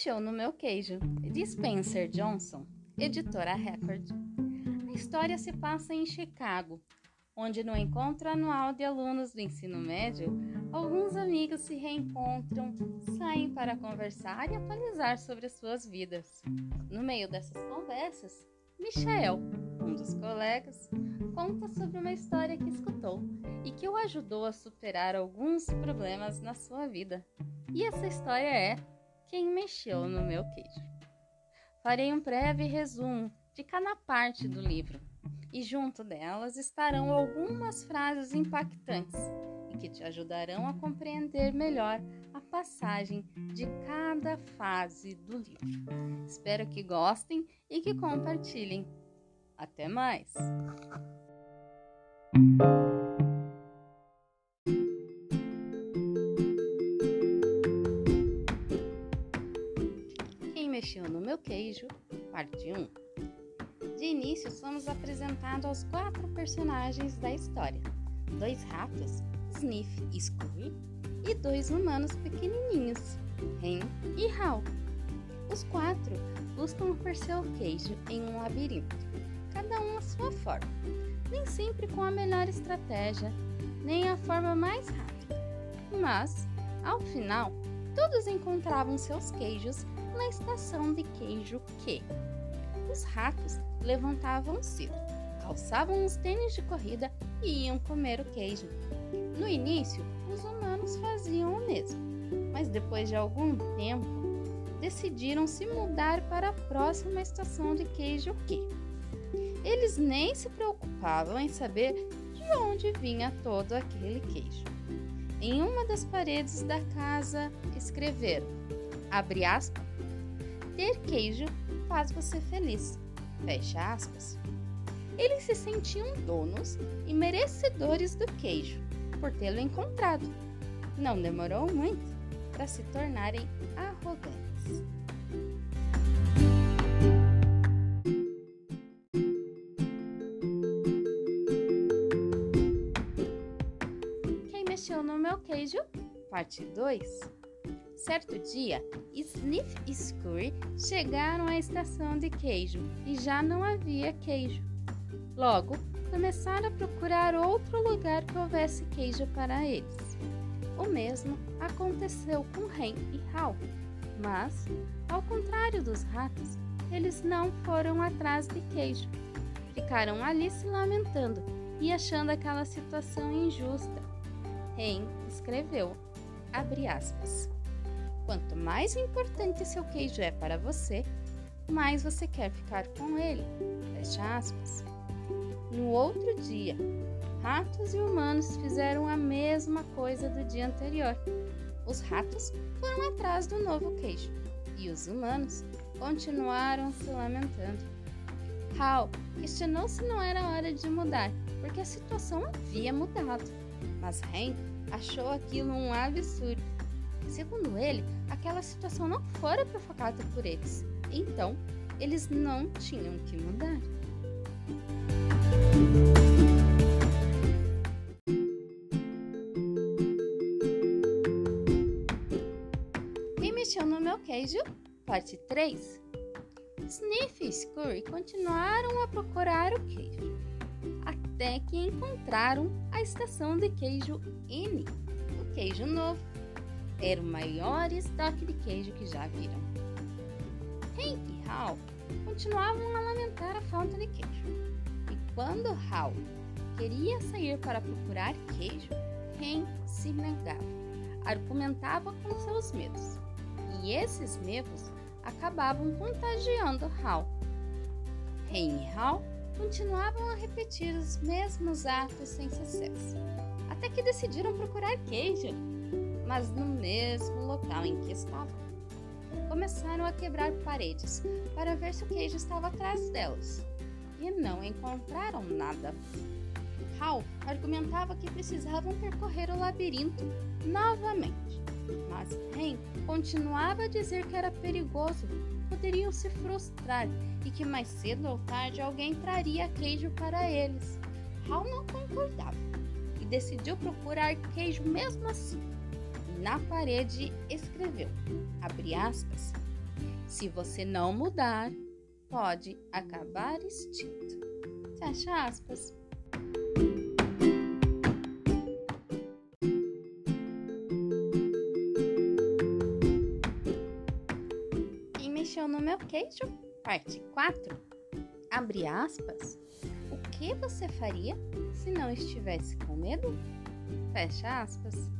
mexeu no meu queijo? De Spencer Johnson, editora Record. A história se passa em Chicago, onde no encontro anual de alunos do ensino médio, alguns amigos se reencontram, saem para conversar e atualizar sobre as suas vidas. No meio dessas conversas, Michael, um dos colegas, conta sobre uma história que escutou e que o ajudou a superar alguns problemas na sua vida. E essa história é Quem Mexeu no Meu Queijo. Farei um breve resumo de cada parte do livro e junto delas estarão algumas frases impactantes e que te ajudarão a compreender melhor a passagem de cada fase do livro. Espero que gostem e que compartilhem. Até mais! Queijo, parte 1. De início, somos apresentados aos quatro personagens da história: dois ratos, Sniff e Scooby, e dois humanos pequenininhos, Ren e Hal. Os quatro buscam por seu queijo em um labirinto, cada um à sua forma, nem sempre com a melhor estratégia, nem a forma mais rápida. Mas, ao final, todos encontravam seus queijos na estação de queijo Q. Os ratos levantavam cedo, calçavam os tênis de corrida e iam comer o queijo. No início, os humanos faziam o mesmo, mas depois de algum tempo, decidiram se mudar para a próxima estação de queijo Q. Eles nem se preocupavam em saber de onde vinha todo aquele queijo. Em uma das paredes da casa escreveram, abre aspas, ter queijo faz você feliz. Fecha aspas. Eles se sentiam donos e merecedores do queijo por tê-lo encontrado. Não demorou muito para se tornarem arrogantes. Quem mexeu no meu queijo? Parte 2. Certo dia, Sniff e Scurry chegaram à estação de queijo e já não havia queijo. Logo, começaram a procurar outro lugar que houvesse queijo para eles. O mesmo aconteceu com Ren e Hal, mas, ao contrário dos ratos, eles não foram atrás de queijo. Ficaram ali se lamentando e achando aquela situação injusta. Ren escreveu, abre aspas, Quanto mais importante seu queijo é para você, mais você quer ficar com ele. Fecha aspas. No outro dia, ratos e humanos fizeram a mesma coisa do dia anterior. Os ratos foram atrás do novo queijo e os humanos continuaram se lamentando. Hal questionou se não era hora de mudar, porque a situação havia mudado. Mas Ren achou aquilo um absurdo Segundo ele, aquela situação não fora provocada por eles, então eles não tinham que mudar. Quem mexeu no meu queijo? Parte 3. Sniff e Scurry continuaram a procurar o queijo, até que encontraram a estação de queijo N, o queijo novo era o maior estoque de queijo que já viram. Hank e Hal continuavam a lamentar a falta de queijo. E quando Hal queria sair para procurar queijo, Hank se negava, argumentava com seus medos. E esses medos acabavam contagiando Hal. Hank e Hal continuavam a repetir os mesmos atos sem sucesso, até que decidiram procurar queijo mas no mesmo local em que estavam. Começaram a quebrar paredes para ver se o queijo estava atrás delas e não encontraram nada. Hal argumentava que precisavam percorrer o labirinto novamente, mas Ren continuava a dizer que era perigoso, poderiam se frustrar e que mais cedo ou tarde alguém traria queijo para eles. Hal não concordava e decidiu procurar queijo mesmo assim na parede escreveu, abre aspas, Se você não mudar, pode acabar extinto. Fecha aspas. Quem mexeu no meu queijo? Parte 4. Abre aspas. O que você faria se não estivesse com medo? Fecha aspas.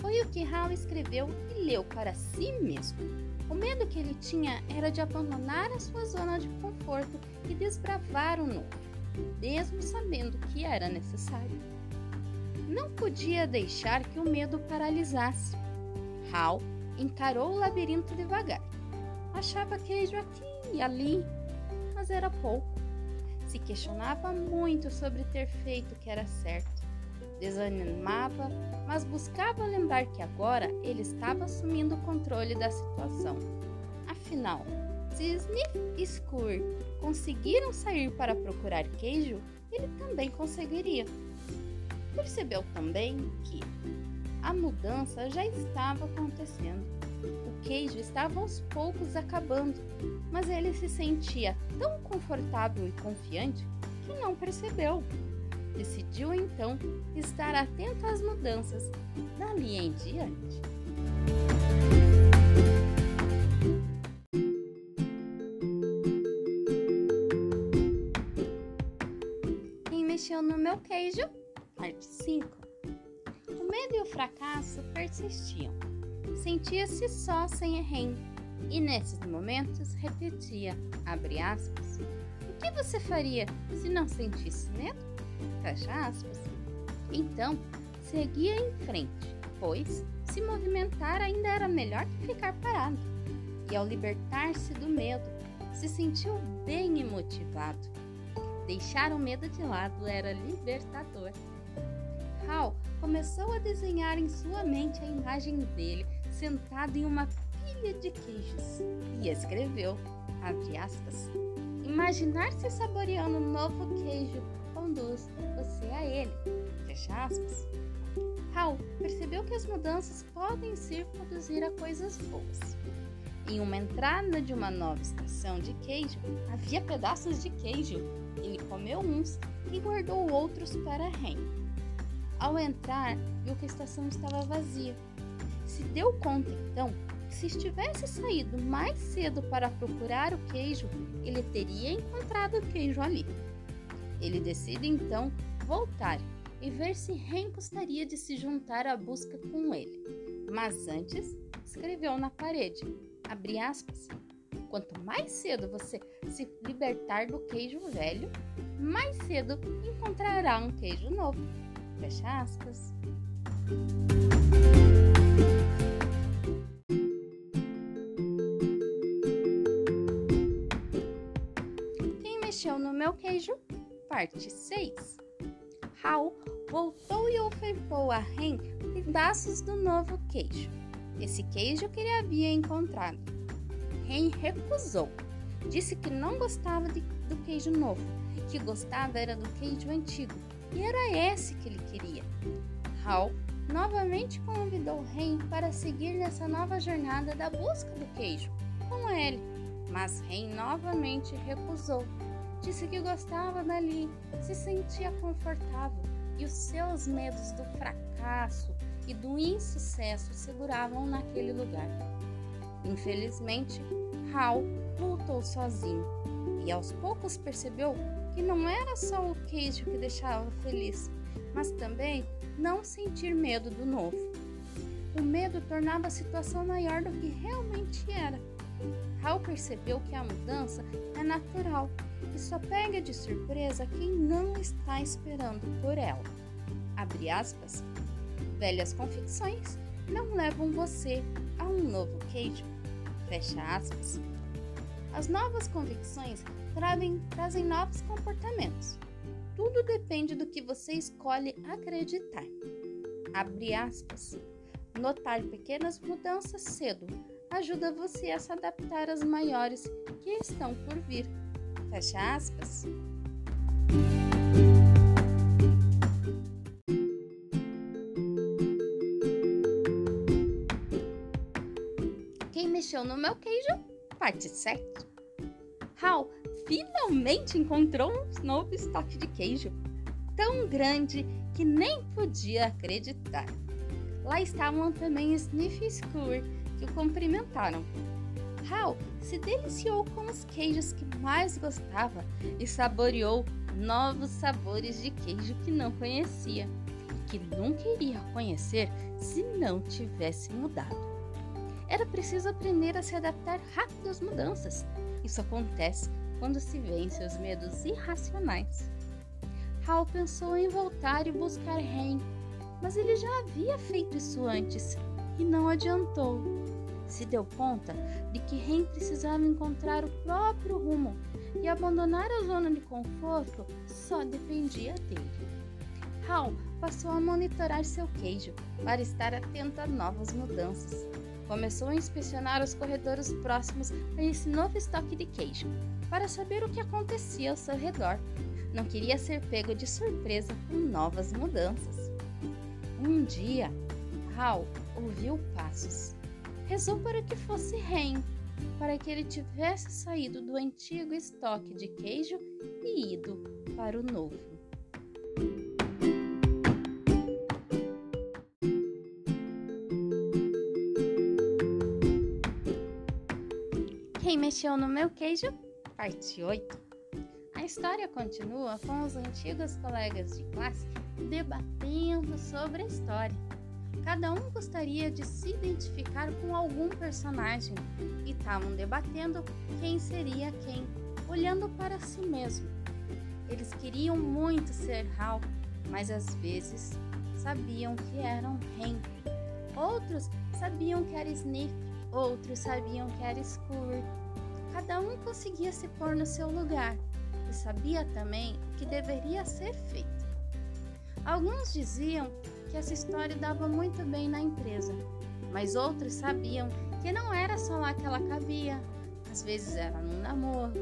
Foi o que Hal escreveu e leu para si mesmo. O medo que ele tinha era de abandonar a sua zona de conforto e desbravar o novo, mesmo sabendo que era necessário. Não podia deixar que o medo paralisasse. Hal encarou o labirinto devagar. Achava queijo aqui e ali, mas era pouco. Se questionava muito sobre ter feito o que era certo desanimava, mas buscava lembrar que agora ele estava assumindo o controle da situação. Afinal, se Sniff e Skur conseguiram sair para procurar queijo, ele também conseguiria. Percebeu também que a mudança já estava acontecendo. O queijo estava aos poucos acabando, mas ele se sentia tão confortável e confiante que não percebeu. Decidiu então estar atento às mudanças dali em diante. Quem mexeu no meu queijo? Parte 5. O medo e o fracasso persistiam. Sentia-se só sem Erren e nesses momentos repetia, abre aspas, o que você faria se não sentisse medo? Fecha aspas. Então, seguia em frente, pois se movimentar ainda era melhor que ficar parado. E ao libertar-se do medo, se sentiu bem e motivado. Deixar o medo de lado era libertador. Hal começou a desenhar em sua mente a imagem dele sentado em uma pilha de queijos e escreveu, aspas, imaginar-se saboreando um novo queijo conduz você a ele. Fecha aspas. Hal percebeu que as mudanças podem ser conduzir a coisas boas. Em uma entrada de uma nova estação de queijo, havia pedaços de queijo. Ele comeu uns e guardou outros para Ren. Ao entrar, viu que a estação estava vazia. Se deu conta então que se estivesse saído mais cedo para procurar o queijo, ele teria encontrado o queijo ali. Ele decide então voltar e ver se Ren gostaria de se juntar à busca com ele. Mas antes, escreveu na parede, abre aspas, quanto mais cedo você se libertar do queijo velho, mais cedo encontrará um queijo novo. Fecha aspas. Parte 6. Hal voltou e ofertou a Ren pedaços do novo queijo, esse queijo que ele havia encontrado. Ren recusou, disse que não gostava de, do queijo novo, que gostava era do queijo antigo, e era esse que ele queria. Hal novamente convidou Ren para seguir nessa nova jornada da busca do queijo com ele, mas Ren novamente recusou Disse que gostava dali, se sentia confortável e os seus medos do fracasso e do insucesso seguravam naquele lugar. Infelizmente, Hal voltou sozinho e aos poucos percebeu que não era só o queijo que deixava feliz, mas também não sentir medo do novo. O medo tornava a situação maior do que realmente era. Hal percebeu que a mudança é natural e só pega de surpresa quem não está esperando por ela. Abre aspas. Velhas convicções não levam você a um novo queijo. Fecha aspas. As novas convicções trazem, trazem novos comportamentos. Tudo depende do que você escolhe acreditar. Abre aspas. Notar pequenas mudanças cedo ajuda você a se adaptar às maiores que estão por vir. Fecha aspas. Quem mexeu no meu queijo? Parte 7. Hal finalmente encontrou um novo estoque de queijo, tão grande que nem podia acreditar. Lá estavam também Sniff e Scour, que o cumprimentaram. Hal se deliciou com os queijos que mais gostava e saboreou novos sabores de queijo que não conhecia e que nunca iria conhecer se não tivesse mudado. Era preciso aprender a se adaptar rápido às mudanças. Isso acontece quando se vence os medos irracionais. Hal pensou em voltar e buscar Ren, mas ele já havia feito isso antes e não adiantou. Se deu conta de que Ren precisava encontrar o próprio rumo e abandonar a zona de conforto só dependia dele. Hal passou a monitorar seu queijo para estar atento a novas mudanças. Começou a inspecionar os corredores próximos a esse novo estoque de queijo para saber o que acontecia ao seu redor. Não queria ser pego de surpresa com novas mudanças. Um dia, Hal ouviu passos. Rezou para que fosse Ren, para que ele tivesse saído do antigo estoque de queijo e ido para o novo. Quem mexeu no meu queijo? Parte 8. A história continua com os antigos colegas de classe debatendo sobre a história. Cada um gostaria de se identificar com algum personagem e estavam debatendo quem seria quem, olhando para si mesmo. Eles queriam muito ser Hal, mas às vezes sabiam que eram Ren. Outros sabiam que era Sniff, outros sabiam que era Scour. Cada um conseguia se pôr no seu lugar e sabia também o que deveria ser feito. Alguns diziam que essa história dava muito bem na empresa, mas outros sabiam que não era só lá que ela cabia, às vezes era num namoro,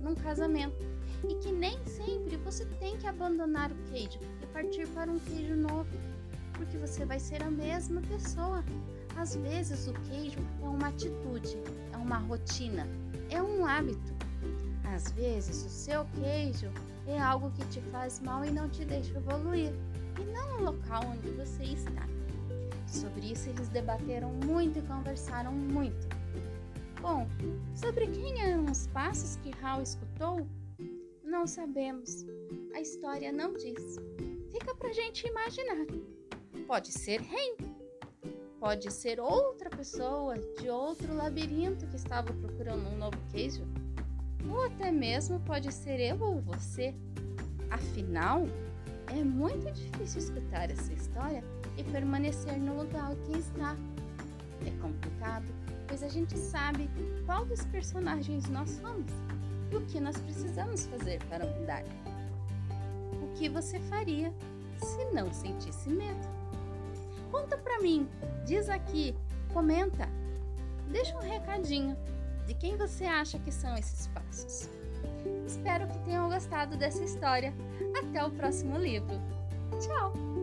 num casamento, e que nem sempre você tem que abandonar o queijo e partir para um queijo novo, porque você vai ser a mesma pessoa. Às vezes o queijo é uma atitude, é uma rotina, é um hábito. Às vezes o seu queijo é algo que te faz mal e não te deixa evoluir e não o local onde você está. Sobre isso eles debateram muito e conversaram muito. Bom, sobre quem eram os passos que Hal escutou? Não sabemos. A história não diz. Fica pra gente imaginar. Pode ser Ren. Pode ser outra pessoa de outro labirinto que estava procurando um novo queijo. Ou até mesmo pode ser eu ou você. Afinal, é muito difícil escutar essa história e permanecer no lugar que está. É complicado, pois a gente sabe qual dos personagens nós somos e o que nós precisamos fazer para mudar. O que você faria se não sentisse medo? Conta pra mim, diz aqui, comenta, deixa um recadinho de quem você acha que são esses passos. Espero que tenham gostado dessa história. Até o próximo livro. Tchau!